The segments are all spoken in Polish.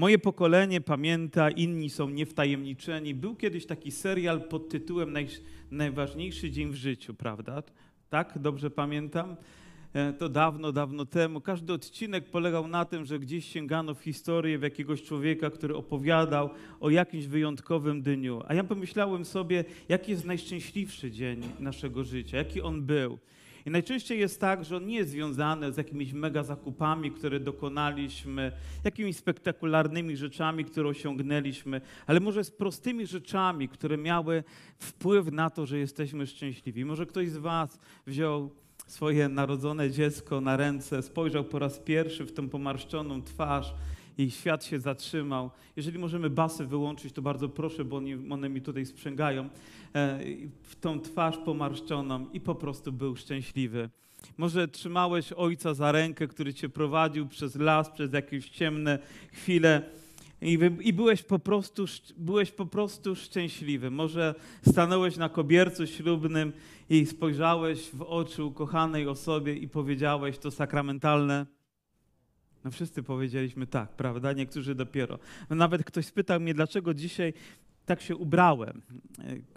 Moje pokolenie pamięta, inni są niewtajemniczeni. Był kiedyś taki serial pod tytułem Naj, Najważniejszy dzień w życiu, prawda? Tak? Dobrze pamiętam? E, to dawno, dawno temu. Każdy odcinek polegał na tym, że gdzieś sięgano w historię w jakiegoś człowieka, który opowiadał o jakimś wyjątkowym dniu. A ja pomyślałem sobie, jaki jest najszczęśliwszy dzień naszego życia, jaki on był. I najczęściej jest tak, że on nie jest związany z jakimiś mega zakupami, które dokonaliśmy, jakimiś spektakularnymi rzeczami, które osiągnęliśmy, ale może z prostymi rzeczami, które miały wpływ na to, że jesteśmy szczęśliwi. Może ktoś z Was wziął swoje narodzone dziecko na ręce, spojrzał po raz pierwszy w tę pomarszczoną twarz i świat się zatrzymał. Jeżeli możemy basy wyłączyć, to bardzo proszę, bo one mi tutaj sprzęgają. E, w tą twarz pomarszczoną i po prostu był szczęśliwy. Może trzymałeś ojca za rękę, który cię prowadził przez las, przez jakieś ciemne chwile i, i byłeś, po prostu, byłeś po prostu szczęśliwy. Może stanąłeś na kobiercu ślubnym i spojrzałeś w oczy ukochanej osobie i powiedziałeś to sakramentalne. No wszyscy powiedzieliśmy tak, prawda? Niektórzy dopiero. No nawet ktoś spytał mnie, dlaczego dzisiaj tak się ubrałem.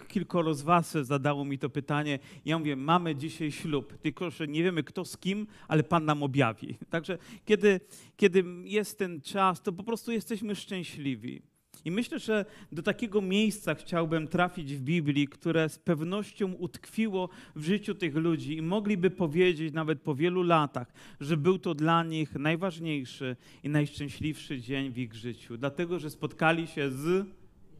Kilkoro z was zadało mi to pytanie. Ja mówię, mamy dzisiaj ślub, tylko że nie wiemy kto z kim, ale Pan nam objawi. Także kiedy, kiedy jest ten czas, to po prostu jesteśmy szczęśliwi. I myślę, że do takiego miejsca chciałbym trafić w Biblii, które z pewnością utkwiło w życiu tych ludzi i mogliby powiedzieć nawet po wielu latach, że był to dla nich najważniejszy i najszczęśliwszy dzień w ich życiu, dlatego że spotkali się z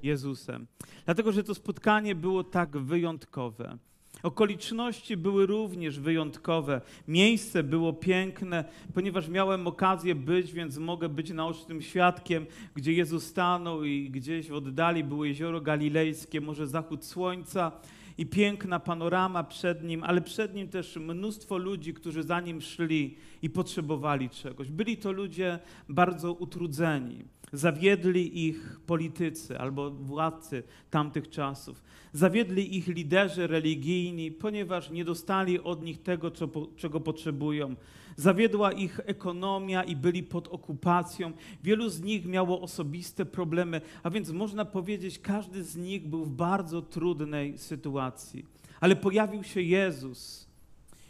Jezusem. Dlatego, że to spotkanie było tak wyjątkowe. Okoliczności były również wyjątkowe. Miejsce było piękne, ponieważ miałem okazję być, więc mogę być naocznym świadkiem, gdzie Jezus stanął i gdzieś w oddali było jezioro galilejskie, może zachód słońca i piękna panorama przed nim, ale przed nim też mnóstwo ludzi, którzy za nim szli i potrzebowali czegoś. Byli to ludzie bardzo utrudzeni. Zawiedli ich politycy albo władcy tamtych czasów. Zawiedli ich liderzy religijni, ponieważ nie dostali od nich tego, czego potrzebują. Zawiedła ich ekonomia i byli pod okupacją. Wielu z nich miało osobiste problemy, a więc można powiedzieć, każdy z nich był w bardzo trudnej sytuacji. Ale pojawił się Jezus.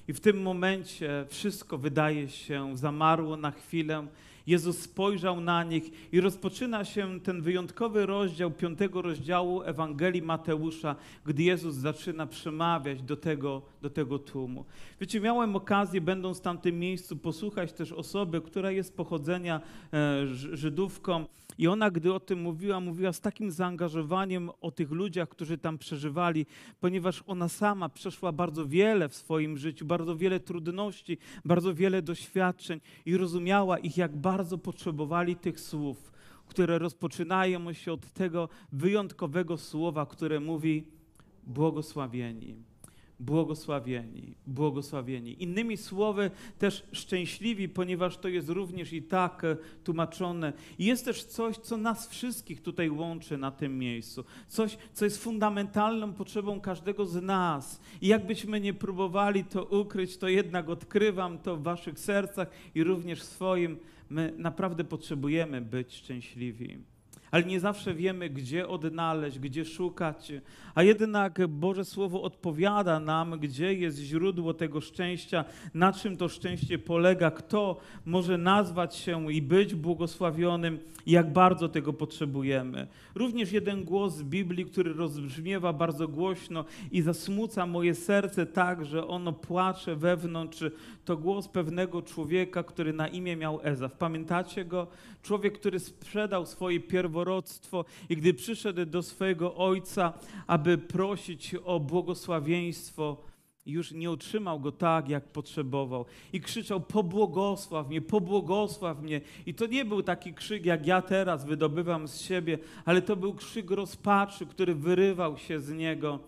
I w tym momencie wszystko wydaje się zamarło na chwilę Jezus spojrzał na nich i rozpoczyna się ten wyjątkowy rozdział piątego rozdziału Ewangelii Mateusza, gdy Jezus zaczyna przemawiać do tego, do tego tłumu. Wiecie, miałem okazję, będąc w tamtym miejscu, posłuchać też osoby, która jest pochodzenia e, Żydówką, i ona, gdy o tym mówiła, mówiła z takim zaangażowaniem o tych ludziach, którzy tam przeżywali, ponieważ ona sama przeszła bardzo wiele w swoim życiu, bardzo wiele trudności, bardzo wiele doświadczeń i rozumiała ich, jak bardzo potrzebowali tych słów, które rozpoczynają się od tego wyjątkowego słowa, które mówi błogosławieni błogosławieni, błogosławieni. Innymi słowy, też szczęśliwi, ponieważ to jest również i tak e, tłumaczone. I jest też coś, co nas wszystkich tutaj łączy na tym miejscu. Coś, co jest fundamentalną potrzebą każdego z nas. I jakbyśmy nie próbowali to ukryć, to jednak odkrywam to w waszych sercach i również w swoim. My naprawdę potrzebujemy być szczęśliwi ale nie zawsze wiemy, gdzie odnaleźć, gdzie szukać. A jednak Boże Słowo odpowiada nam, gdzie jest źródło tego szczęścia, na czym to szczęście polega, kto może nazwać się i być błogosławionym i jak bardzo tego potrzebujemy. Również jeden głos z Biblii, który rozbrzmiewa bardzo głośno i zasmuca moje serce tak, że ono płacze wewnątrz, to głos pewnego człowieka, który na imię miał Ezaf. Pamiętacie go? Człowiek, który sprzedał swoje pierworództwo i gdy przyszedł do swojego ojca, aby prosić o błogosławieństwo, już nie otrzymał go tak, jak potrzebował. I krzyczał: Pobłogosław mnie, pobłogosław mnie. I to nie był taki krzyk, jak ja teraz wydobywam z siebie, ale to był krzyk rozpaczy, który wyrywał się z niego,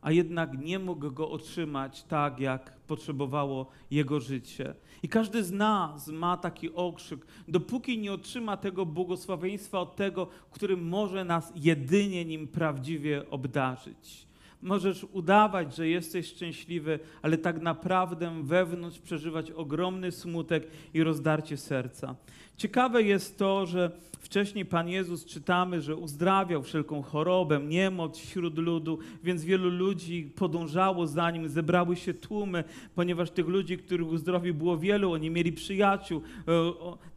a jednak nie mógł go otrzymać tak, jak potrzebowało jego życie. I każdy z nas ma taki okrzyk, dopóki nie otrzyma tego błogosławieństwa od tego, który może nas jedynie nim prawdziwie obdarzyć. Możesz udawać, że jesteś szczęśliwy, ale tak naprawdę wewnątrz przeżywać ogromny smutek i rozdarcie serca. Ciekawe jest to, że wcześniej Pan Jezus czytamy, że uzdrawiał wszelką chorobę, niemoc wśród ludu, więc wielu ludzi podążało za nim, zebrały się tłumy, ponieważ tych ludzi, których uzdrowił było wielu, oni mieli przyjaciół. E,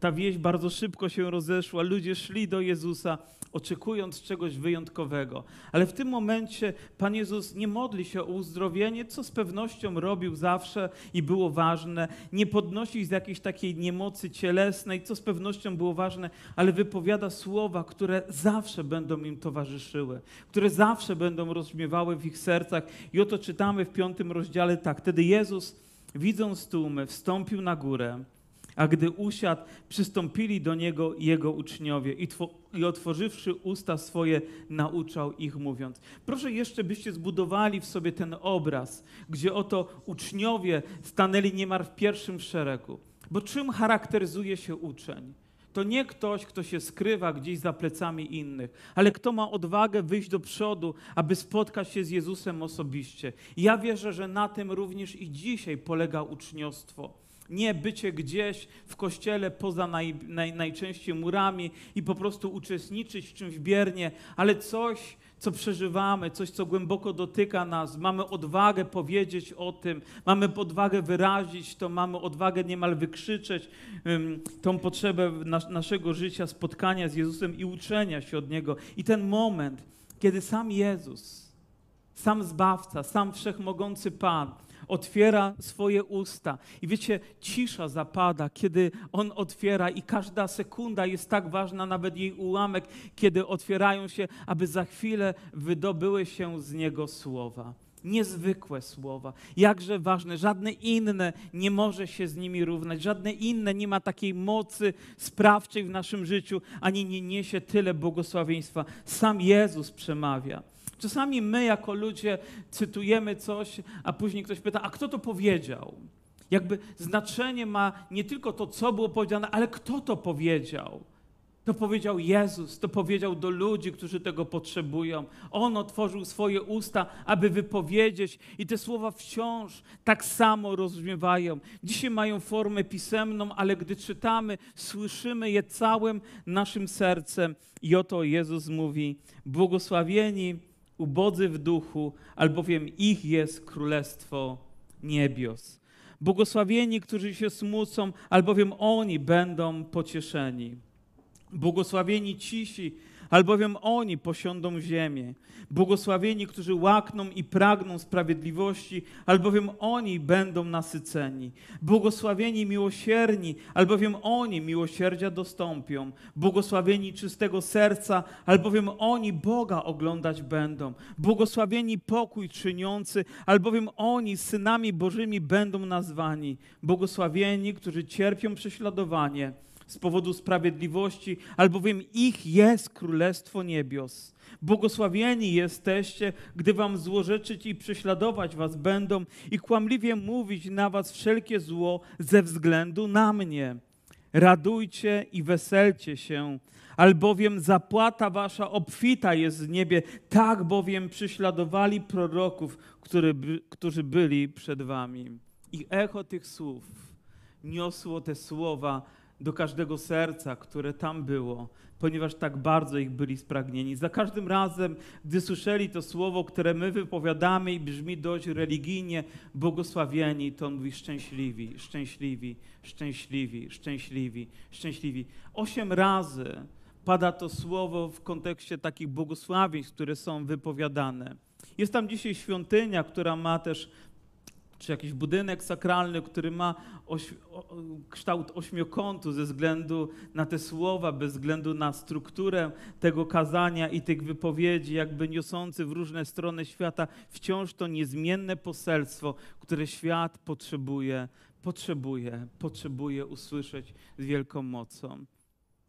ta wieść bardzo szybko się rozeszła, ludzie szli do Jezusa oczekując czegoś wyjątkowego. Ale w tym momencie Pan Jezus nie modli się o uzdrowienie, co z pewnością robił zawsze i było ważne. Nie podnosi z jakiejś takiej niemocy cielesnej, co z pewnością było ważne, ale wypowiada słowa, które zawsze będą im towarzyszyły, które zawsze będą rozbrzmiewały w ich sercach. I oto czytamy w piątym rozdziale tak. Wtedy Jezus, widząc tłumy, wstąpił na górę a gdy usiadł, przystąpili do niego jego uczniowie i, i otworzywszy usta swoje, nauczał ich, mówiąc. Proszę jeszcze, byście zbudowali w sobie ten obraz, gdzie oto uczniowie stanęli niemal w pierwszym szeregu. Bo czym charakteryzuje się uczeń? To nie ktoś, kto się skrywa gdzieś za plecami innych, ale kto ma odwagę wyjść do przodu, aby spotkać się z Jezusem osobiście. ja wierzę, że na tym również i dzisiaj polega uczniostwo nie bycie gdzieś w kościele poza naj, naj, najczęściej murami i po prostu uczestniczyć w czymś biernie, ale coś, co przeżywamy, coś, co głęboko dotyka nas. Mamy odwagę powiedzieć o tym, mamy odwagę wyrazić to, mamy odwagę niemal wykrzyczeć um, tą potrzebę nas, naszego życia, spotkania z Jezusem i uczenia się od Niego. I ten moment, kiedy sam Jezus, sam Zbawca, sam Wszechmogący Pan, otwiera swoje usta. I wiecie, cisza zapada, kiedy on otwiera, i każda sekunda jest tak ważna, nawet jej ułamek, kiedy otwierają się, aby za chwilę wydobyły się z niego słowa. Niezwykłe słowa, jakże ważne, żadne inne nie może się z nimi równać, żadne inne nie ma takiej mocy sprawczej w naszym życiu, ani nie niesie tyle błogosławieństwa. Sam Jezus przemawia. Czasami my jako ludzie cytujemy coś, a później ktoś pyta, a kto to powiedział? Jakby znaczenie ma nie tylko to, co było powiedziane, ale kto to powiedział. To powiedział Jezus, to powiedział do ludzi, którzy tego potrzebują. On otworzył swoje usta, aby wypowiedzieć, i te słowa wciąż tak samo rozbrzmiewają. Dzisiaj mają formę pisemną, ale gdy czytamy, słyszymy je całym naszym sercem. I oto Jezus mówi: Błogosławieni ubodzy w duchu, albowiem ich jest królestwo niebios. Błogosławieni, którzy się smucą, albowiem oni będą pocieszeni. Błogosławieni cisi, albowiem oni posiądą ziemię. Błogosławieni, którzy łakną i pragną sprawiedliwości, albowiem oni będą nasyceni. Błogosławieni miłosierni, albowiem oni miłosierdzia dostąpią. Błogosławieni czystego serca, albowiem oni Boga oglądać będą. Błogosławieni pokój czyniący, albowiem oni synami Bożymi będą nazwani. Błogosławieni, którzy cierpią prześladowanie z powodu sprawiedliwości, albowiem ich jest Królestwo Niebios. Błogosławieni jesteście, gdy wam złorzeczyć i prześladować was będą i kłamliwie mówić na was wszelkie zło ze względu na mnie. Radujcie i weselcie się, albowiem zapłata wasza obfita jest w niebie, tak bowiem prześladowali proroków, który, którzy byli przed wami. I echo tych słów niosło te słowa do każdego serca, które tam było, ponieważ tak bardzo ich byli spragnieni. Za każdym razem, gdy słyszeli to słowo, które my wypowiadamy i brzmi dość religijnie, błogosławieni, to on mówi szczęśliwi, szczęśliwi, szczęśliwi, szczęśliwi, szczęśliwi. Osiem razy pada to słowo w kontekście takich błogosławieństw, które są wypowiadane. Jest tam dzisiaj świątynia, która ma też czy jakiś budynek sakralny, który ma o, kształt ośmiokątu ze względu na te słowa, bez względu na strukturę tego kazania i tych wypowiedzi, jakby niosący w różne strony świata, wciąż to niezmienne poselstwo, które świat potrzebuje, potrzebuje, potrzebuje usłyszeć z wielką mocą.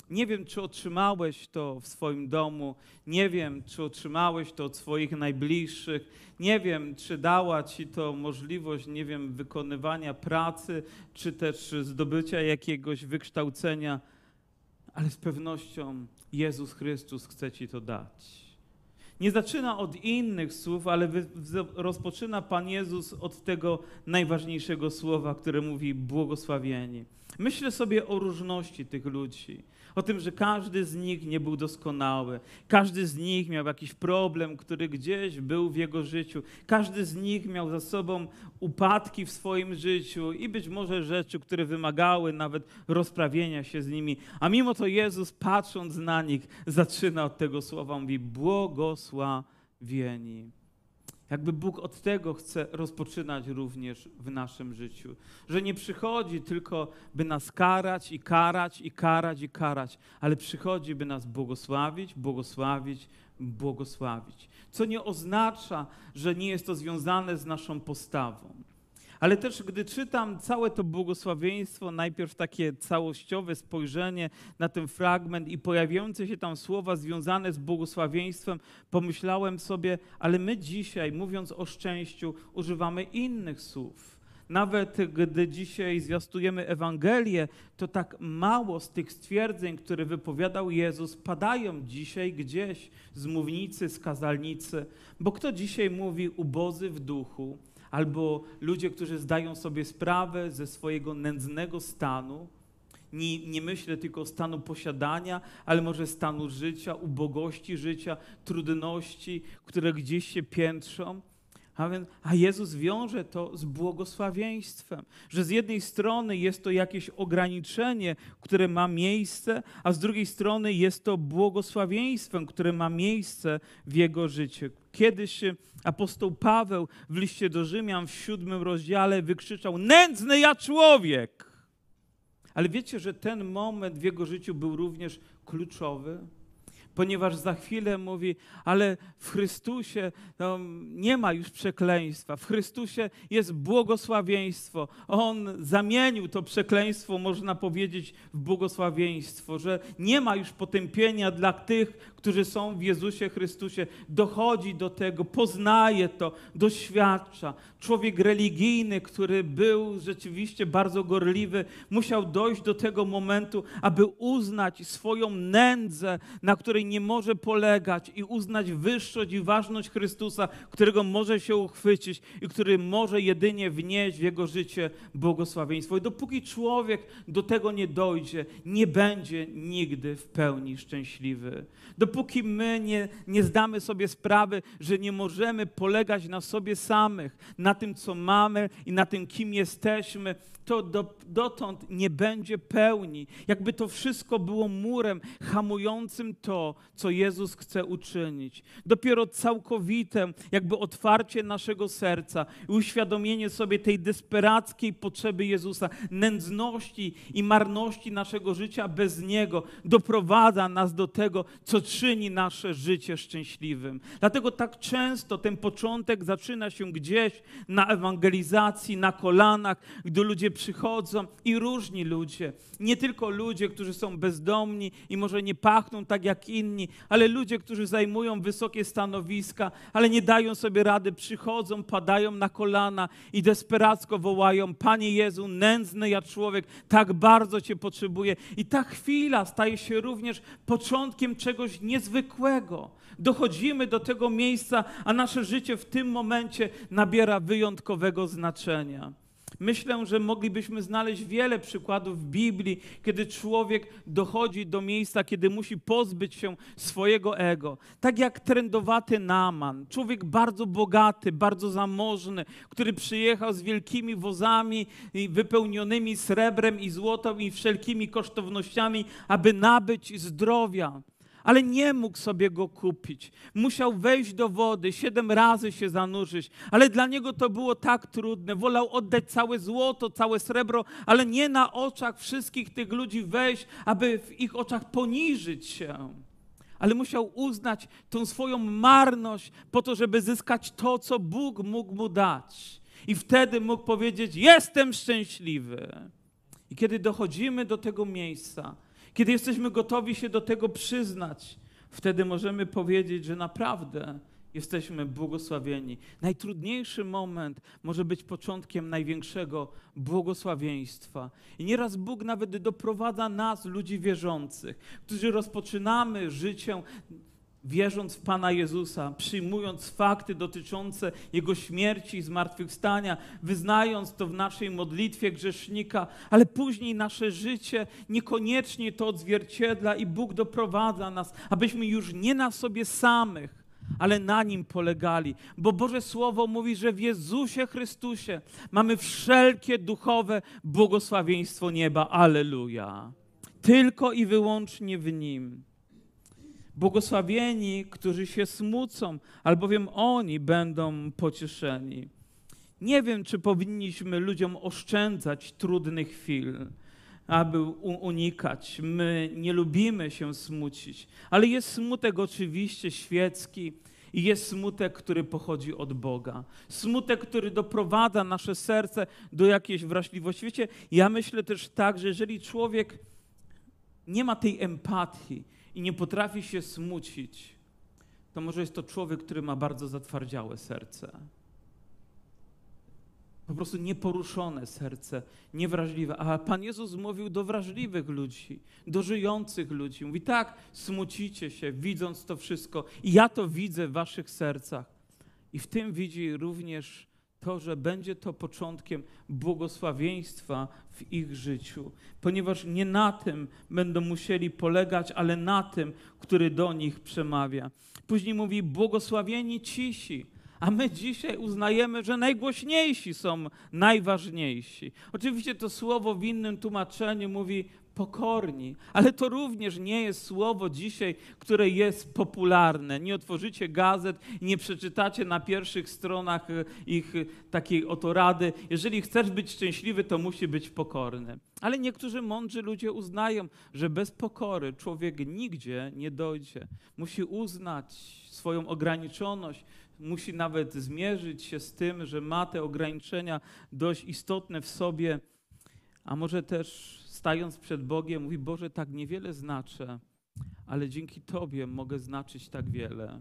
Nie wiem, czy otrzymałeś to w swoim domu, nie wiem, czy otrzymałeś to od swoich najbliższych, nie wiem, czy dała ci to możliwość, nie wiem, wykonywania pracy, czy też zdobycia jakiegoś wykształcenia, ale z pewnością Jezus Chrystus chce ci to dać. Nie zaczyna od innych słów, ale rozpoczyna Pan Jezus od tego najważniejszego słowa, które mówi błogosławieni. Myślę sobie o różności tych ludzi o tym, że każdy z nich nie był doskonały. Każdy z nich miał jakiś problem, który gdzieś był w jego życiu. Każdy z nich miał za sobą upadki w swoim życiu i być może rzeczy, które wymagały nawet rozprawienia się z nimi. A mimo to Jezus, patrząc na nich, zaczyna od tego słowa, mówi: Błogosławieni. Jakby Bóg od tego chce rozpoczynać również w naszym życiu. Że nie przychodzi tylko, by nas karać i karać i karać i karać, ale przychodzi, by nas błogosławić, błogosławić, błogosławić. Co nie oznacza, że nie jest to związane z naszą postawą. Ale też gdy czytam całe to błogosławieństwo, najpierw takie całościowe spojrzenie na ten fragment i pojawiające się tam słowa związane z błogosławieństwem, pomyślałem sobie, ale my dzisiaj, mówiąc o szczęściu, używamy innych słów. Nawet gdy dzisiaj zwiastujemy Ewangelię, to tak mało z tych stwierdzeń, które wypowiadał Jezus, padają dzisiaj gdzieś z mównicy, z kazalnicy. Bo kto dzisiaj mówi ubozy w duchu, albo ludzie, którzy zdają sobie sprawę ze swojego nędznego stanu. Nie, nie myślę tylko stanu posiadania, ale może stanu życia, ubogości życia, trudności, które gdzieś się piętrzą. A, więc, a Jezus wiąże to z błogosławieństwem, że z jednej strony jest to jakieś ograniczenie, które ma miejsce, a z drugiej strony jest to błogosławieństwem, które ma miejsce w Jego życiu. Kiedyś apostoł Paweł w liście do Rzymian w siódmym rozdziale wykrzyczał: Nędzny ja człowiek! Ale wiecie, że ten moment w jego życiu był również kluczowy? Ponieważ za chwilę mówi, ale w Chrystusie no, nie ma już przekleństwa, w Chrystusie jest błogosławieństwo. On zamienił to przekleństwo, można powiedzieć, w błogosławieństwo, że nie ma już potępienia dla tych, którzy są w Jezusie Chrystusie. Dochodzi do tego, poznaje to, doświadcza. Człowiek religijny, który był rzeczywiście bardzo gorliwy, musiał dojść do tego momentu, aby uznać swoją nędzę, na której nie może polegać i uznać wyższość i ważność Chrystusa, którego może się uchwycić i który może jedynie wnieść w jego życie błogosławieństwo. I dopóki człowiek do tego nie dojdzie, nie będzie nigdy w pełni szczęśliwy. Dopóki my nie, nie zdamy sobie sprawy, że nie możemy polegać na sobie samych, na tym, co mamy i na tym, kim jesteśmy, to do, dotąd nie będzie pełni. Jakby to wszystko było murem hamującym to, co Jezus chce uczynić. Dopiero całkowite, jakby otwarcie naszego serca i uświadomienie sobie tej desperackiej potrzeby Jezusa, nędzności i marności naszego życia bez Niego doprowadza nas do tego, co czyni nasze życie szczęśliwym. Dlatego tak często ten początek zaczyna się gdzieś na ewangelizacji, na kolanach, gdy ludzie przychodzą i różni ludzie. Nie tylko ludzie, którzy są bezdomni i może nie pachną tak jak inni, ale ludzie, którzy zajmują wysokie stanowiska, ale nie dają sobie rady, przychodzą, padają na kolana i desperacko wołają: Panie Jezu, nędzny ja człowiek, tak bardzo Cię potrzebuję. I ta chwila staje się również początkiem czegoś niezwykłego. Dochodzimy do tego miejsca, a nasze życie w tym momencie nabiera wyjątkowego znaczenia. Myślę, że moglibyśmy znaleźć wiele przykładów w Biblii, kiedy człowiek dochodzi do miejsca, kiedy musi pozbyć się swojego ego. Tak jak trendowaty Naman, człowiek bardzo bogaty, bardzo zamożny, który przyjechał z wielkimi wozami wypełnionymi srebrem i złotem i wszelkimi kosztownościami, aby nabyć zdrowia ale nie mógł sobie go kupić. Musiał wejść do wody, siedem razy się zanurzyć, ale dla niego to było tak trudne. Wolał oddać całe złoto, całe srebro, ale nie na oczach wszystkich tych ludzi wejść, aby w ich oczach poniżyć się. Ale musiał uznać tą swoją marność po to, żeby zyskać to, co Bóg mógł mu dać. I wtedy mógł powiedzieć: Jestem szczęśliwy. I kiedy dochodzimy do tego miejsca, kiedy jesteśmy gotowi się do tego przyznać, wtedy możemy powiedzieć, że naprawdę jesteśmy błogosławieni. Najtrudniejszy moment może być początkiem największego błogosławieństwa. I nieraz Bóg nawet doprowadza nas, ludzi wierzących, którzy rozpoczynamy życie wierząc w Pana Jezusa, przyjmując fakty dotyczące Jego śmierci i zmartwychwstania, wyznając to w naszej modlitwie grzesznika, ale później nasze życie niekoniecznie to odzwierciedla i Bóg doprowadza nas, abyśmy już nie na sobie samych, ale na Nim polegali. Bo Boże Słowo mówi, że w Jezusie Chrystusie mamy wszelkie duchowe błogosławieństwo nieba. Aleluja. Tylko i wyłącznie w Nim. Błogosławieni, którzy się smucą, albowiem oni będą pocieszeni. Nie wiem, czy powinniśmy ludziom oszczędzać trudnych chwil, aby unikać. My nie lubimy się smucić, ale jest smutek oczywiście świecki i jest smutek, który pochodzi od Boga. Smutek, który doprowadza nasze serce do jakiejś wrażliwości. Wiecie, ja myślę też tak, że jeżeli człowiek nie ma tej empatii, i nie potrafi się smucić, to może jest to człowiek, który ma bardzo zatwardziałe serce. Po prostu nieporuszone serce, niewrażliwe. A Pan Jezus mówił do wrażliwych ludzi, do żyjących ludzi. Mówi tak, smucicie się, widząc to wszystko. I ja to widzę w waszych sercach. I w tym widzi również to, że będzie to początkiem błogosławieństwa w ich życiu, ponieważ nie na tym będą musieli polegać, ale na tym, który do nich przemawia. Później mówi: Błogosławieni cisi. A my dzisiaj uznajemy, że najgłośniejsi są najważniejsi. Oczywiście to słowo w innym tłumaczeniu mówi pokorni. Ale to również nie jest słowo dzisiaj, które jest popularne. Nie otworzycie gazet nie przeczytacie na pierwszych stronach e, ich e, takiej oto rady. Jeżeli chcesz być szczęśliwy, to musi być pokorny. Ale niektórzy mądrzy ludzie uznają, że bez pokory człowiek nigdzie nie dojdzie. Musi uznać swoją ograniczoność, musi nawet zmierzyć się z tym, że ma te ograniczenia dość istotne w sobie, a może też stając przed Bogiem, mówi: Boże, tak niewiele znaczę, ale dzięki Tobie mogę znaczyć tak wiele.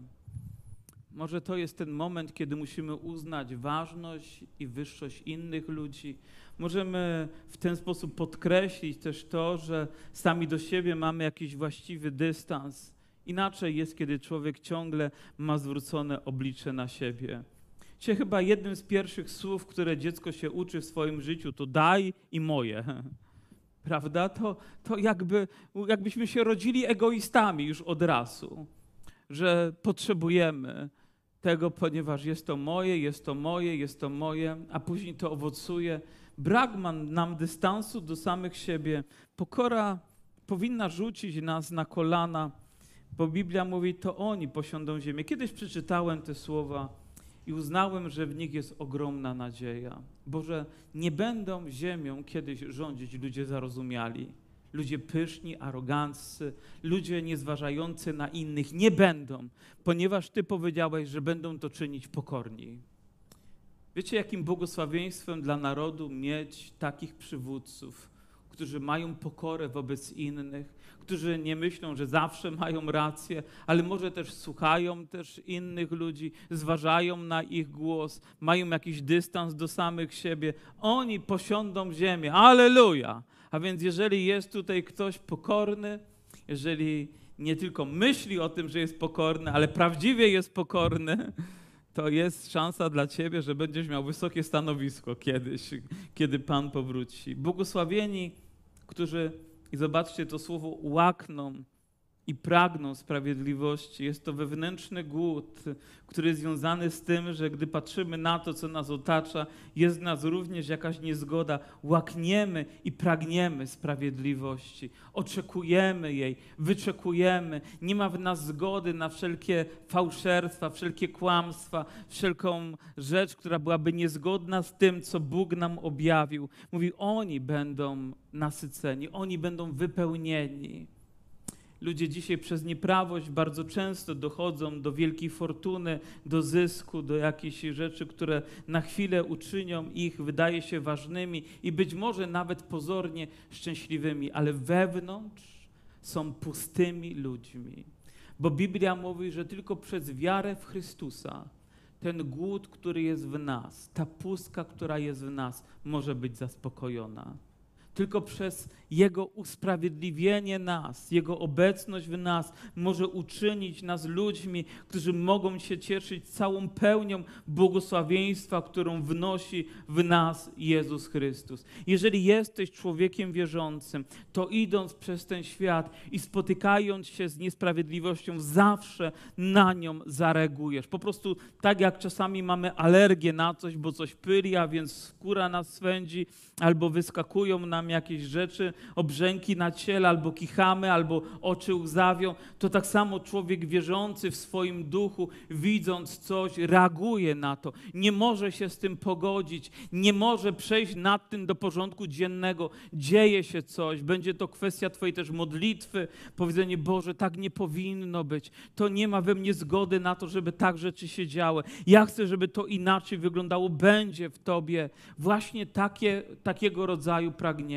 Może to jest ten moment, kiedy musimy uznać ważność i wyższość innych ludzi. Możemy w ten sposób podkreślić też to, że sami do siebie mamy jakiś właściwy dystans. Inaczej jest, kiedy człowiek ciągle ma zwrócone oblicze na siebie. Dzisiaj chyba jednym z pierwszych słów, które dziecko się uczy w swoim życiu, to daj i moje. Prawda? To, to jakby, jakbyśmy się rodzili egoistami już od razu, że potrzebujemy tego, ponieważ jest to moje, jest to moje, jest to moje, a później to owocuje. Brak nam dystansu do samych siebie. Pokora powinna rzucić nas na kolana, bo Biblia mówi, to oni posiądą ziemię. Kiedyś przeczytałem te słowa i uznałem, że w nich jest ogromna nadzieja. Boże, nie będą ziemią kiedyś rządzić ludzie zarozumiali, ludzie pyszni, aroganccy, ludzie niezważający na innych. Nie będą, ponieważ Ty powiedziałeś, że będą to czynić pokorni. Wiecie, jakim błogosławieństwem dla narodu mieć takich przywódców, którzy mają pokorę wobec innych, którzy nie myślą, że zawsze mają rację, ale może też słuchają też innych ludzi, zważają na ich głos, mają jakiś dystans do samych siebie. Oni posiądą ziemię. Aleluja! A więc jeżeli jest tutaj ktoś pokorny, jeżeli nie tylko myśli o tym, że jest pokorny, ale prawdziwie jest pokorny, to jest szansa dla ciebie, że będziesz miał wysokie stanowisko kiedyś, kiedy Pan powróci. Błogosławieni, którzy i zobaczcie, to słowo łakną i pragną sprawiedliwości. Jest to wewnętrzny głód, który jest związany z tym, że gdy patrzymy na to, co nas otacza, jest w nas również jakaś niezgoda. Łakniemy i pragniemy sprawiedliwości. Oczekujemy jej, wyczekujemy. Nie ma w nas zgody na wszelkie fałszerstwa, wszelkie kłamstwa, wszelką rzecz, która byłaby niezgodna z tym, co Bóg nam objawił. Mówi, oni będą nasyceni, oni będą wypełnieni. Ludzie dzisiaj przez nieprawość bardzo często dochodzą do wielkiej fortuny, do zysku, do jakichś rzeczy, które na chwilę uczynią ich, wydaje się, ważnymi i być może nawet pozornie szczęśliwymi, ale wewnątrz są pustymi ludźmi. Bo Biblia mówi, że tylko przez wiarę w Chrystusa ten głód, który jest w nas, ta pustka, która jest w nas, może być zaspokojona. Tylko przez Jego usprawiedliwienie nas, Jego obecność w nas może uczynić nas ludźmi, którzy mogą się cieszyć całą pełnią błogosławieństwa, którą wnosi w nas Jezus Chrystus. Jeżeli jesteś człowiekiem wierzącym, to idąc przez ten świat i spotykając się z niesprawiedliwością, zawsze na nią zareagujesz. Po prostu tak jak czasami mamy alergię na coś, bo coś pyli, a więc skóra nas swędzi, albo wyskakują nam jakieś rzeczy, obrzęki na ciele, albo kichamy, albo oczy łzawią, to tak samo człowiek wierzący w swoim duchu, widząc coś, reaguje na to. Nie może się z tym pogodzić, nie może przejść nad tym do porządku dziennego. Dzieje się coś, będzie to kwestia Twojej też modlitwy, powiedzenie Boże, tak nie powinno być. To nie ma we mnie zgody na to, żeby tak rzeczy się działy. Ja chcę, żeby to inaczej wyglądało. Będzie w Tobie właśnie takie, takiego rodzaju pragnienie.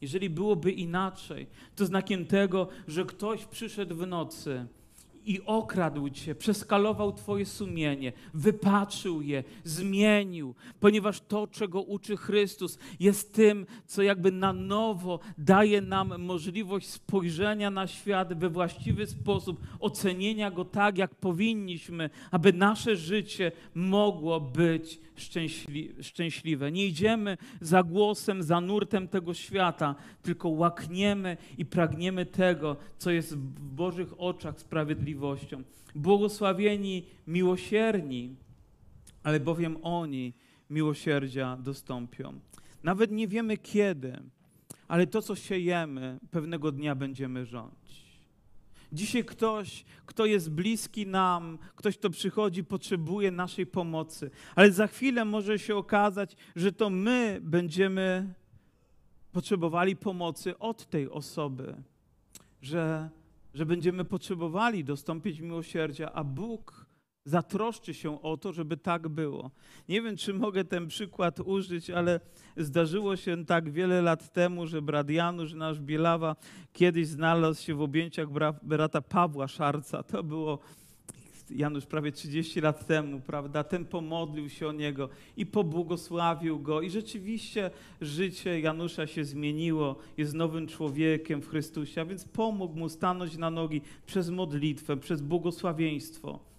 Jeżeli byłoby inaczej, to znakiem tego, że ktoś przyszedł w nocy i okradł cię, przeskalował twoje sumienie, wypatrzył je, zmienił, ponieważ to, czego uczy Chrystus, jest tym, co jakby na nowo daje nam możliwość spojrzenia na świat we właściwy sposób, ocenienia go tak, jak powinniśmy, aby nasze życie mogło być szczęśli szczęśliwe. Nie idziemy za głosem, za nurtem tego świata, tylko łakniemy i pragniemy tego, co jest w Bożych oczach sprawiedliwością. Błogosławieni miłosierni, ale bowiem oni miłosierdzia dostąpią. Nawet nie wiemy kiedy, ale to, co siejemy, pewnego dnia będziemy rządzić. Dzisiaj ktoś, kto jest bliski nam, ktoś, kto przychodzi, potrzebuje naszej pomocy, ale za chwilę może się okazać, że to my będziemy potrzebowali pomocy od tej osoby, że, że będziemy potrzebowali dostąpić miłosierdzia, a Bóg zatroszczy się o to, żeby tak było. Nie wiem, czy mogę ten przykład użyć, ale zdarzyło się tak wiele lat temu, że brat Janusz, nasz Bielawa, kiedyś znalazł się w objęciach brata Pawła Szarca. To było Janusz prawie 30 lat temu, prawda? Ten pomodlił się o niego i pobłogosławił go. I rzeczywiście życie Janusza się zmieniło, jest nowym człowiekiem w Chrystusie, a więc pomógł mu stanąć na nogi przez modlitwę, przez błogosławieństwo.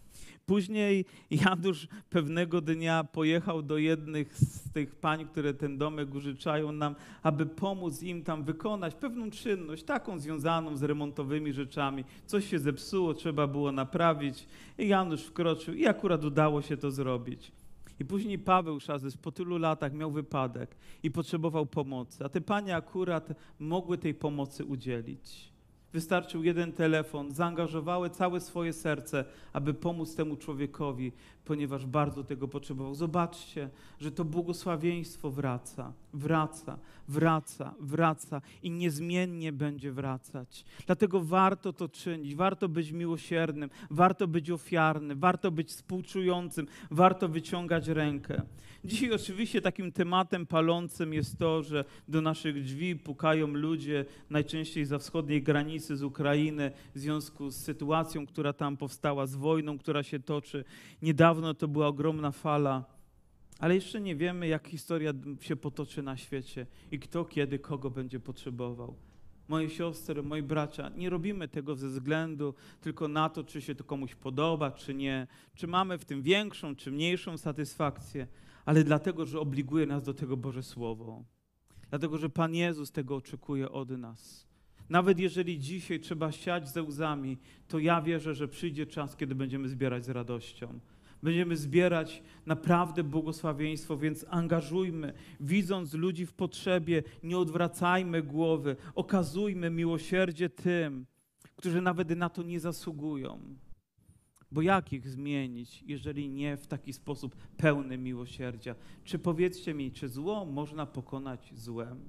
Później Janusz pewnego dnia pojechał do jednych z tych pań, które ten domek użyczają nam, aby pomóc im tam wykonać pewną czynność, taką związaną z remontowymi rzeczami. Coś się zepsuło, trzeba było naprawić. I Janusz wkroczył i akurat udało się to zrobić. I później Paweł Szazys po tylu latach miał wypadek i potrzebował pomocy, a te panie akurat mogły tej pomocy udzielić. Wystarczył jeden telefon, zaangażowały całe swoje serce, aby pomóc temu człowiekowi, ponieważ bardzo tego potrzebował. Zobaczcie, że to błogosławieństwo wraca, wraca, wraca, wraca i niezmiennie będzie wracać. Dlatego warto to czynić, warto być miłosiernym, warto być ofiarnym, warto być współczującym, warto wyciągać rękę. Dzisiaj oczywiście takim tematem palącym jest to, że do naszych drzwi pukają ludzie, najczęściej za wschodniej granicy z Ukrainy, w związku z sytuacją, która tam powstała, z wojną, która się toczy. Niedawno to była ogromna fala ale jeszcze nie wiemy, jak historia się potoczy na świecie i kto kiedy kogo będzie potrzebował. Moje siostry, moi bracia, nie robimy tego ze względu tylko na to, czy się to komuś podoba, czy nie, czy mamy w tym większą, czy mniejszą satysfakcję, ale dlatego, że obliguje nas do tego Boże Słowo. Dlatego, że Pan Jezus tego oczekuje od nas. Nawet jeżeli dzisiaj trzeba siać ze łzami, to ja wierzę, że przyjdzie czas, kiedy będziemy zbierać z radością. Będziemy zbierać naprawdę błogosławieństwo, więc angażujmy, widząc ludzi w potrzebie, nie odwracajmy głowy, okazujmy miłosierdzie tym, którzy nawet na to nie zasługują. Bo jak ich zmienić, jeżeli nie w taki sposób pełny miłosierdzia? Czy powiedzcie mi, czy zło można pokonać złem?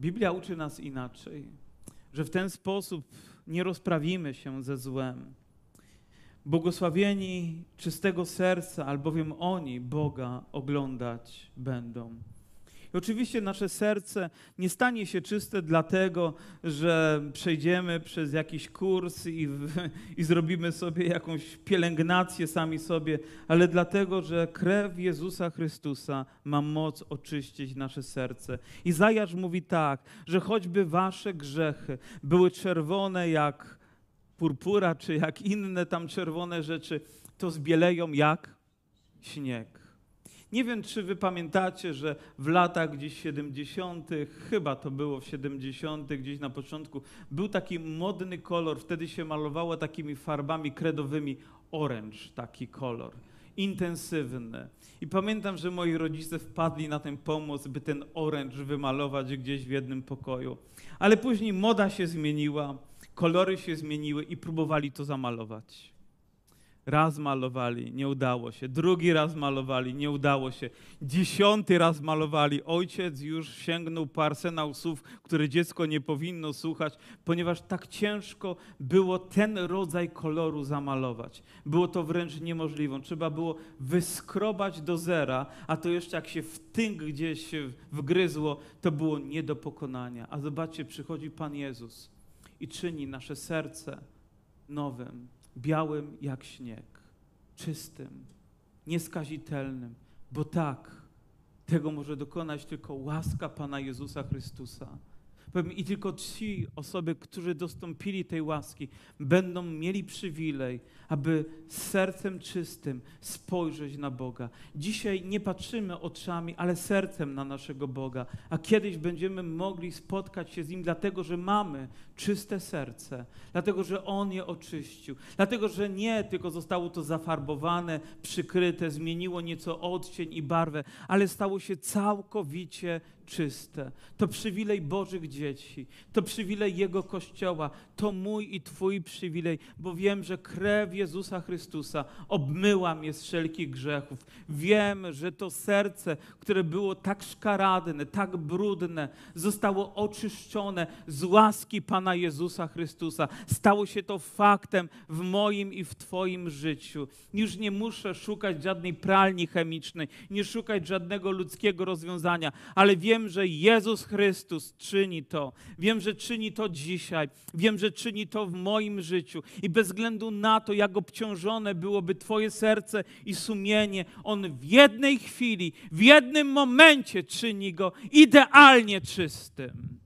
Biblia uczy nas inaczej, że w ten sposób nie rozprawimy się ze złem. Błogosławieni czystego serca, albowiem oni Boga oglądać będą. I oczywiście nasze serce nie stanie się czyste dlatego, że przejdziemy przez jakiś kurs i, i zrobimy sobie jakąś pielęgnację sami sobie, ale dlatego, że krew Jezusa Chrystusa ma moc oczyścić nasze serce. Izajasz mówi tak, że choćby wasze grzechy były czerwone jak purpura, czy jak inne tam czerwone rzeczy, to zbieleją jak śnieg. Nie wiem, czy wy pamiętacie, że w latach gdzieś 70., chyba to było w 70., gdzieś na początku, był taki modny kolor, wtedy się malowało takimi farbami kredowymi, orange taki kolor, intensywny. I pamiętam, że moi rodzice wpadli na ten pomysł, by ten orange wymalować gdzieś w jednym pokoju. Ale później moda się zmieniła, kolory się zmieniły i próbowali to zamalować. Raz malowali, nie udało się. Drugi raz malowali, nie udało się. Dziesiąty raz malowali. Ojciec już sięgnął po arsenał słów, które dziecko nie powinno słuchać, ponieważ tak ciężko było ten rodzaj koloru zamalować. Było to wręcz niemożliwe. Trzeba było wyskrobać do zera, a to jeszcze jak się w tynk gdzieś wgryzło, to było nie do pokonania. A zobaczcie, przychodzi Pan Jezus i czyni nasze serce nowym białym jak śnieg, czystym, nieskazitelnym, bo tak, tego może dokonać tylko łaska Pana Jezusa Chrystusa. I tylko ci osoby, którzy dostąpili tej łaski, będą mieli przywilej, aby sercem czystym spojrzeć na Boga. Dzisiaj nie patrzymy oczami, ale sercem na naszego Boga, a kiedyś będziemy mogli spotkać się z Nim, dlatego że mamy czyste serce, dlatego że On je oczyścił, dlatego że nie tylko zostało to zafarbowane, przykryte, zmieniło nieco odcień i barwę, ale stało się całkowicie czyste. To przywilej Bożych dzieci, to przywilej Jego Kościoła, to mój i Twój przywilej, bo wiem, że krew Jezusa Chrystusa obmyła mnie z wszelkich grzechów. Wiem, że to serce, które było tak szkaradne, tak brudne, zostało oczyszczone z łaski Pana Jezusa Chrystusa. Stało się to faktem w moim i w Twoim życiu. Już nie muszę szukać żadnej pralni chemicznej, nie szukać żadnego ludzkiego rozwiązania, ale wiem, wiem, że Jezus Chrystus czyni to. Wiem, że czyni to dzisiaj. Wiem, że czyni to w moim życiu. I bez względu na to, jak obciążone byłoby Twoje serce i sumienie, On w jednej chwili, w jednym momencie czyni go idealnie czystym.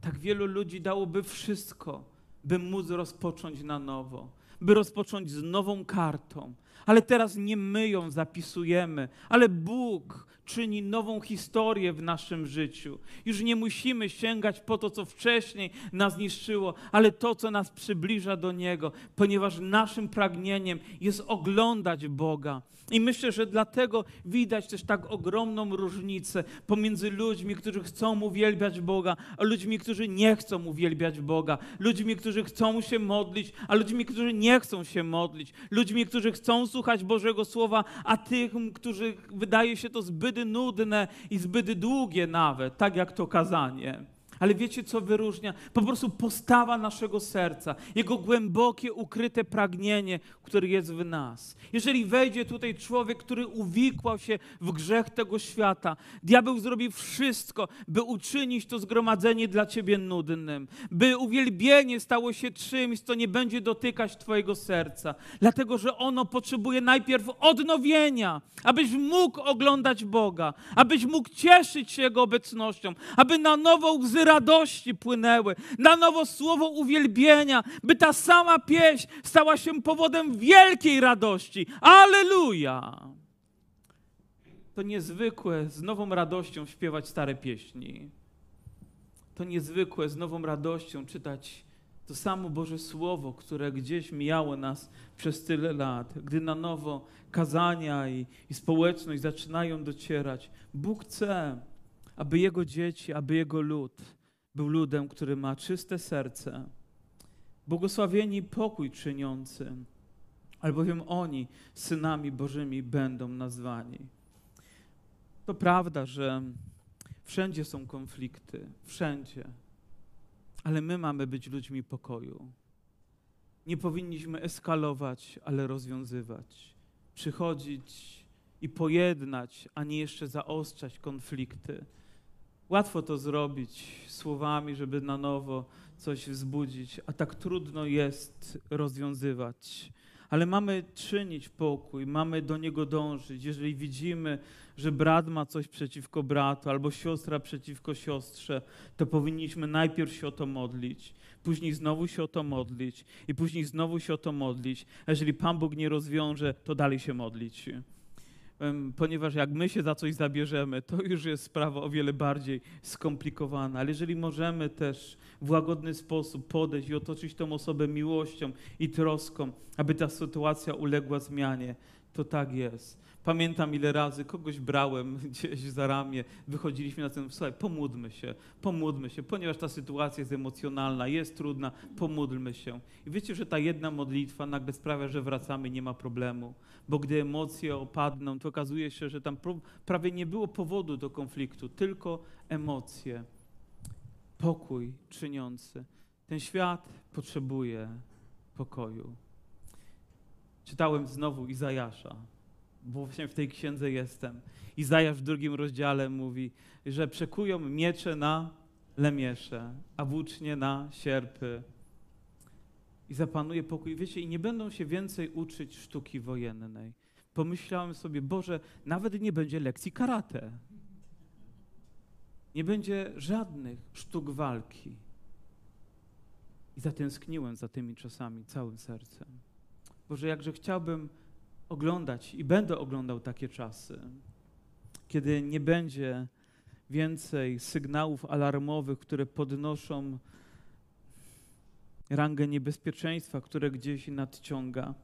Tak wielu ludzi dałoby wszystko, by móc rozpocząć na nowo, by rozpocząć z nową kartą. Ale teraz nie my ją zapisujemy, ale Bóg czyni nową historię w naszym życiu. Już nie musimy sięgać po to, co wcześniej nas niszczyło, ale to, co nas przybliża do Niego, ponieważ naszym pragnieniem jest oglądać Boga. I myślę, że dlatego widać też tak ogromną różnicę pomiędzy ludźmi, którzy chcą uwielbiać Boga, a ludźmi, którzy nie chcą uwielbiać Boga, ludźmi, którzy chcą się modlić, a ludźmi, którzy nie chcą się modlić, ludźmi, którzy chcą słuchać Bożego Słowa, a tych, którzy wydaje się to zbyt nudne i zbyt długie nawet, tak jak to kazanie. Ale wiecie, co wyróżnia? Po prostu postawa naszego serca, jego głębokie, ukryte pragnienie, które jest w nas. Jeżeli wejdzie tutaj człowiek, który uwikłał się w grzech tego świata, diabeł zrobi wszystko, by uczynić to zgromadzenie dla ciebie nudnym, by uwielbienie stało się czymś, co nie będzie dotykać twojego serca, dlatego że ono potrzebuje najpierw odnowienia, abyś mógł oglądać Boga, abyś mógł cieszyć się Jego obecnością, aby na nowo łzy radości płynęły, na nowo słowo uwielbienia, by ta sama pieśń stała się powodem wielkiej radości. Aleluja! To niezwykłe z nową radością śpiewać stare pieśni. To niezwykłe z nową radością czytać to samo Boże Słowo, które gdzieś mijało nas przez tyle lat, gdy na nowo kazania i, i społeczność zaczynają docierać. Bóg chce, aby Jego dzieci, aby Jego lud był ludem, który ma czyste serce, błogosławieni pokój czyniący, albowiem oni synami Bożymi będą nazwani. To prawda, że wszędzie są konflikty, wszędzie, ale my mamy być ludźmi pokoju. Nie powinniśmy eskalować, ale rozwiązywać, przychodzić i pojednać, a nie jeszcze zaostrzać konflikty. Łatwo to zrobić słowami, żeby na nowo coś wzbudzić, a tak trudno jest rozwiązywać. Ale mamy czynić pokój, mamy do niego dążyć. Jeżeli widzimy, że brat ma coś przeciwko bratu albo siostra przeciwko siostrze, to powinniśmy najpierw się o to modlić, później znowu się o to modlić i później znowu się o to modlić. A jeżeli Pan Bóg nie rozwiąże, to dalej się modlić ponieważ jak my się za coś zabierzemy, to już jest sprawa o wiele bardziej skomplikowana. Ale jeżeli możemy też w łagodny sposób podejść i otoczyć tą osobę miłością i troską, aby ta sytuacja uległa zmianie, to tak jest. Pamiętam ile razy kogoś brałem gdzieś za ramię, wychodziliśmy na ten, słuchaj, pomódlmy się, pomódlmy się, ponieważ ta sytuacja jest emocjonalna, jest trudna, pomódlmy się. I wiecie, że ta jedna modlitwa nagle sprawia, że wracamy, nie ma problemu, bo gdy emocje opadną, to okazuje się, że tam prawie nie było powodu do konfliktu, tylko emocje. Pokój czyniący. Ten świat potrzebuje pokoju. Czytałem znowu Izajasza, bo właśnie w tej księdze jestem. Izajasz w drugim rozdziale mówi, że przekują miecze na lemiesze, a włócznie na sierpy. I zapanuje pokój. Wiecie, i nie będą się więcej uczyć sztuki wojennej. Pomyślałem sobie, Boże, nawet nie będzie lekcji karate. Nie będzie żadnych sztuk walki. I zatęskniłem za tymi czasami całym sercem. Boże, jakże chciałbym oglądać i będę oglądał takie czasy, kiedy nie będzie więcej sygnałów alarmowych, które podnoszą rangę niebezpieczeństwa, które gdzieś nadciąga.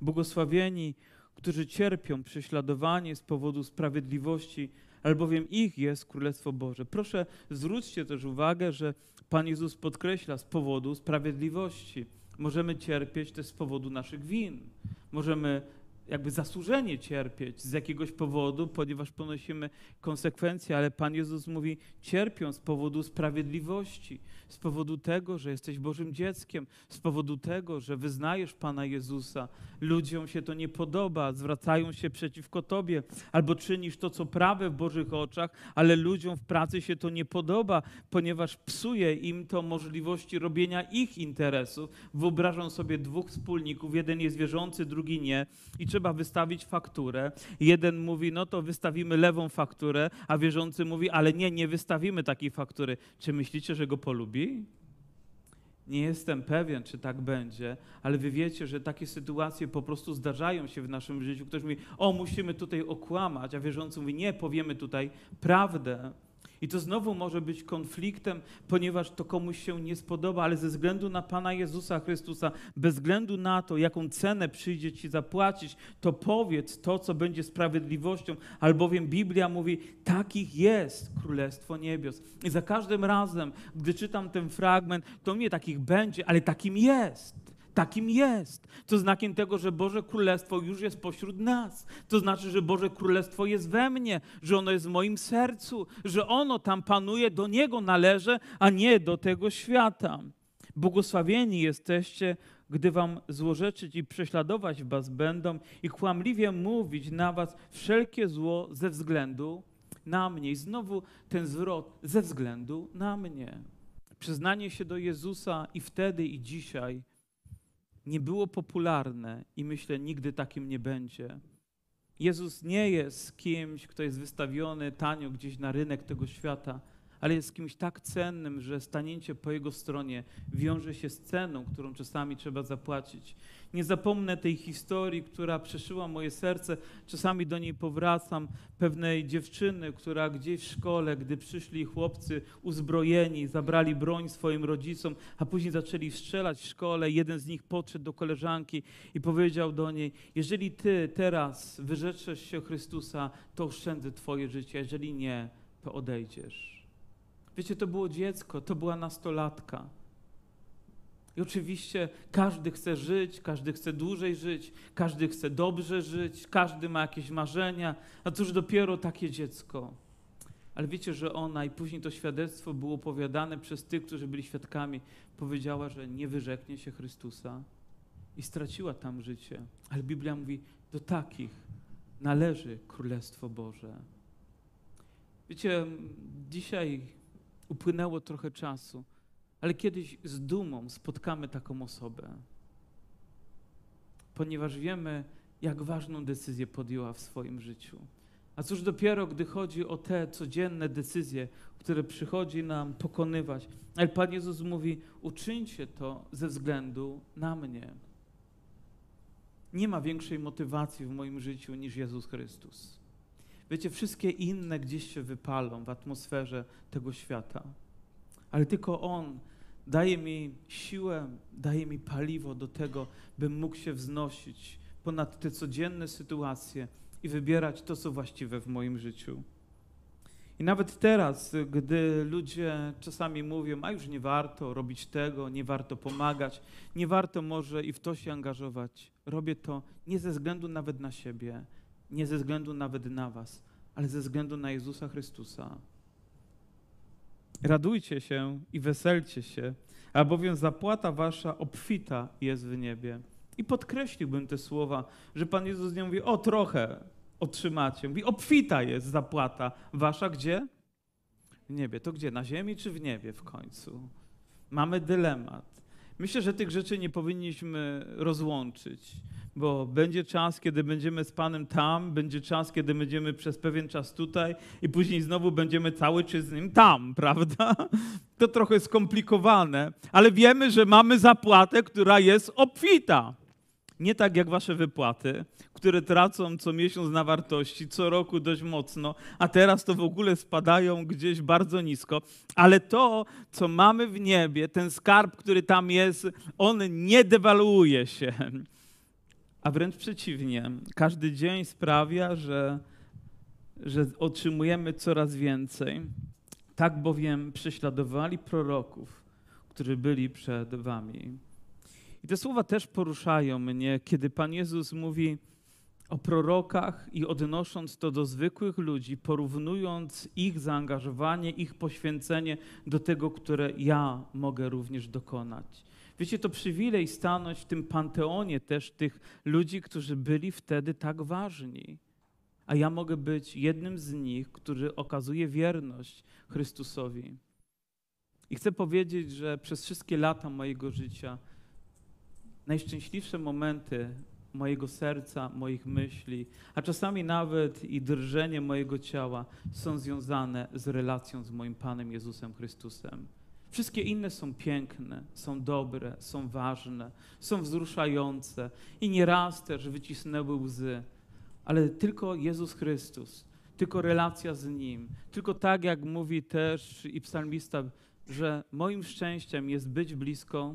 Błogosławieni, którzy cierpią prześladowanie z powodu sprawiedliwości, albowiem ich jest Królestwo Boże. Proszę, zwróćcie też uwagę, że Pan Jezus podkreśla z powodu sprawiedliwości. Możemy cierpieć też z powodu naszych win. Możemy jakby zasłużenie cierpieć z jakiegoś powodu, ponieważ ponosimy konsekwencje, ale Pan Jezus mówi: cierpią z powodu sprawiedliwości, z powodu tego, że jesteś Bożym dzieckiem, z powodu tego, że wyznajesz Pana Jezusa. Ludziom się to nie podoba, zwracają się przeciwko Tobie, albo czynisz to, co prawe w Bożych oczach, ale ludziom w pracy się to nie podoba, ponieważ psuje im to możliwości robienia ich interesów. Wyobrażam sobie dwóch wspólników, jeden jest wierzący, drugi nie, i trzeba wystawić fakturę. Jeden mówi, no to wystawimy lewą fakturę, a wierzący mówi, ale nie, nie wystawimy takiej faktury. Czy myślicie, że go polubi? Nie jestem pewien, czy tak będzie, ale wy wiecie, że takie sytuacje po prostu zdarzają się w naszym życiu. Ktoś mówi, o, musimy tutaj okłamać, a wierzący mówi, nie, powiemy tutaj prawdę. I to znowu może być konfliktem, ponieważ to komuś się nie spodoba, ale ze względu na Pana Jezusa Chrystusa, bez względu na to, jaką cenę przyjdzie Ci zapłacić, to powiedz to, co będzie sprawiedliwością, albowiem Biblia mówi, takich jest Królestwo Niebios. I za każdym razem, gdy czytam ten fragment, to nie takich będzie, ale takim jest takim jest. To znakiem tego, że Boże Królestwo już jest pośród nas. To znaczy, że Boże Królestwo jest we mnie, że ono jest w moim sercu, że ono tam panuje, do Niego należy, a nie do tego świata. Błogosławieni jesteście, gdy wam złorzeczyć i prześladować was będą i kłamliwie mówić na was wszelkie zło ze względu na mnie. I znowu ten zwrot ze względu na mnie. Przyznanie się do Jezusa i wtedy, i dzisiaj nie było popularne i myślę, nigdy takim nie będzie. Jezus nie jest kimś, kto jest wystawiony tanio gdzieś na rynek tego świata ale jest kimś tak cennym, że stanięcie po jego stronie wiąże się z ceną, którą czasami trzeba zapłacić. Nie zapomnę tej historii, która przeszyła moje serce. Czasami do niej powracam. Pewnej dziewczyny, która gdzieś w szkole, gdy przyszli chłopcy uzbrojeni, zabrali broń swoim rodzicom, a później zaczęli strzelać w szkole. Jeden z nich podszedł do koleżanki i powiedział do niej: Jeżeli ty teraz wyrzeczesz się Chrystusa, to oszczędzę twoje życie. Jeżeli nie, to odejdziesz. Wiecie, to było dziecko, to była nastolatka. I oczywiście każdy chce żyć, każdy chce dłużej żyć, każdy chce dobrze żyć, każdy ma jakieś marzenia, a cóż dopiero takie dziecko. Ale wiecie, że ona i później to świadectwo było opowiadane przez tych, którzy byli świadkami, powiedziała, że nie wyrzeknie się Chrystusa i straciła tam życie. Ale Biblia mówi, do takich należy Królestwo Boże. Wiecie, dzisiaj upłynęło trochę czasu, ale kiedyś z dumą spotkamy taką osobę, ponieważ wiemy, jak ważną decyzję podjęła w swoim życiu. A cóż dopiero, gdy chodzi o te codzienne decyzje, które przychodzi nam pokonywać. Ale Pan Jezus mówi: uczyńcie to ze względu na mnie. Nie ma większej motywacji w moim życiu niż Jezus Chrystus. Wiecie, wszystkie inne gdzieś się wypalą w atmosferze tego świata, ale tylko On daje mi siłę, daje mi paliwo do tego, bym mógł się wznosić ponad te codzienne sytuacje i wybierać to, co właściwe w moim życiu. I nawet teraz, gdy ludzie czasami mówią, a już nie warto robić tego, nie warto pomagać, nie warto może i w to się angażować, robię to nie ze względu nawet na siebie, nie ze względu nawet na Was, ale ze względu na Jezusa Chrystusa. Radujcie się i weselcie się, albowiem zapłata Wasza obfita jest w niebie. I podkreśliłbym te słowa, że Pan Jezus nie mówi, o trochę otrzymacie. Mówi, obfita jest zapłata wasza gdzie? W niebie. To gdzie? Na ziemi czy w niebie w końcu? Mamy dylemat. Myślę, że tych rzeczy nie powinniśmy rozłączyć, bo będzie czas, kiedy będziemy z Panem tam, będzie czas, kiedy będziemy przez pewien czas tutaj i później znowu będziemy cały czas z Nim tam, prawda? To trochę skomplikowane, ale wiemy, że mamy zapłatę, która jest obfita. Nie tak jak wasze wypłaty, które tracą co miesiąc na wartości, co roku dość mocno, a teraz to w ogóle spadają gdzieś bardzo nisko. Ale to, co mamy w niebie, ten skarb, który tam jest, on nie dewaluuje się. A wręcz przeciwnie, każdy dzień sprawia, że, że otrzymujemy coraz więcej. Tak bowiem prześladowali proroków, którzy byli przed wami. I te słowa też poruszają mnie, kiedy Pan Jezus mówi o prorokach i odnosząc to do zwykłych ludzi, porównując ich zaangażowanie, ich poświęcenie do tego, które ja mogę również dokonać. Wiecie, to przywilej stanąć w tym panteonie też tych ludzi, którzy byli wtedy tak ważni. A ja mogę być jednym z nich, który okazuje wierność Chrystusowi. I chcę powiedzieć, że przez wszystkie lata mojego życia najszczęśliwsze momenty mojego serca, moich myśli, a czasami nawet i drżenie mojego ciała są związane z relacją z moim Panem Jezusem Chrystusem. Wszystkie inne są piękne, są dobre, są ważne, są wzruszające i nieraz też wycisnęły łzy, ale tylko Jezus Chrystus, tylko relacja z Nim, tylko tak jak mówi też i psalmista, że moim szczęściem jest być blisko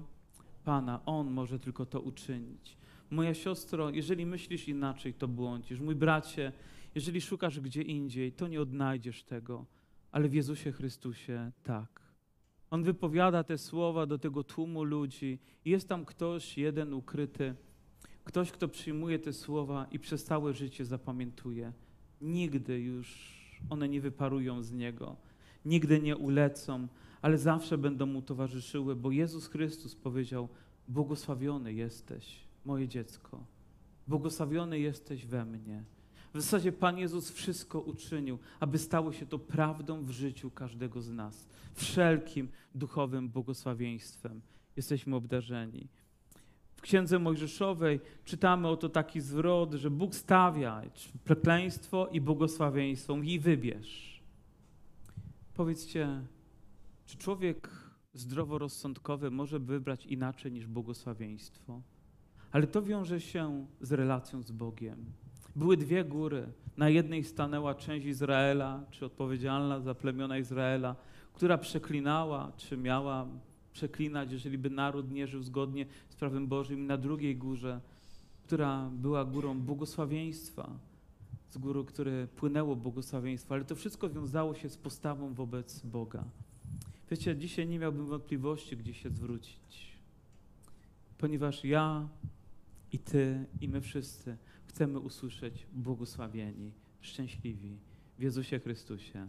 Pana. On może tylko to uczynić. Moja siostro, jeżeli myślisz inaczej, to błądzisz. Mój bracie, jeżeli szukasz gdzie indziej, to nie odnajdziesz tego, ale w Jezusie Chrystusie tak. On wypowiada te słowa do tego tłumu ludzi jest tam ktoś jeden ukryty, ktoś, kto przyjmuje te słowa i przez całe życie zapamiętuje. Nigdy już one nie wyparują z niego, nigdy nie ulecą, ale zawsze będą mu towarzyszyły, bo Jezus Chrystus powiedział: Błogosławiony jesteś, moje dziecko, błogosławiony jesteś we mnie. W zasadzie Pan Jezus wszystko uczynił, aby stało się to prawdą w życiu każdego z nas. Wszelkim duchowym błogosławieństwem jesteśmy obdarzeni. W Księdze Mojżeszowej czytamy oto taki zwrot, że Bóg stawia przekleństwo i błogosławieństwo. Mówi, wybierz. Powiedzcie, czy człowiek zdroworozsądkowy może wybrać inaczej niż błogosławieństwo? Ale to wiąże się z relacją z Bogiem. Były dwie góry. Na jednej stanęła część Izraela, czy odpowiedzialna za plemiona Izraela, która przeklinała, czy miała przeklinać, jeżeli by naród nie żył zgodnie z prawem Bożym. Na drugiej górze, która była górą błogosławieństwa, z góry, które płynęło błogosławieństwo, ale to wszystko wiązało się z postawą wobec Boga. Wiecie, dzisiaj nie miałbym wątpliwości, gdzie się zwrócić, ponieważ ja i Ty, i my wszyscy chcemy usłyszeć błogosławieni, szczęśliwi w Jezusie Chrystusie.